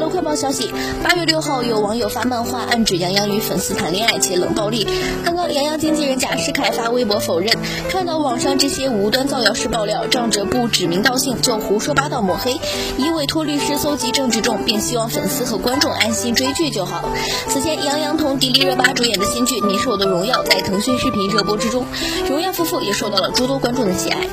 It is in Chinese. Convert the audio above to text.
乐快报消息，八月六号，有网友发漫画暗指杨洋与粉丝谈恋爱且冷暴力。刚刚，杨洋经纪人贾士凯发微博否认，看到网上这些无端造谣式爆料，仗着不指名道姓就胡说八道抹黑，已委托律师搜集证据中，并希望粉丝和观众安心追剧就好。此前，杨洋同迪丽热巴主演的新剧《你是我的荣耀》在腾讯视频热播之中，荣耀夫妇也受到了诸多观众的喜爱。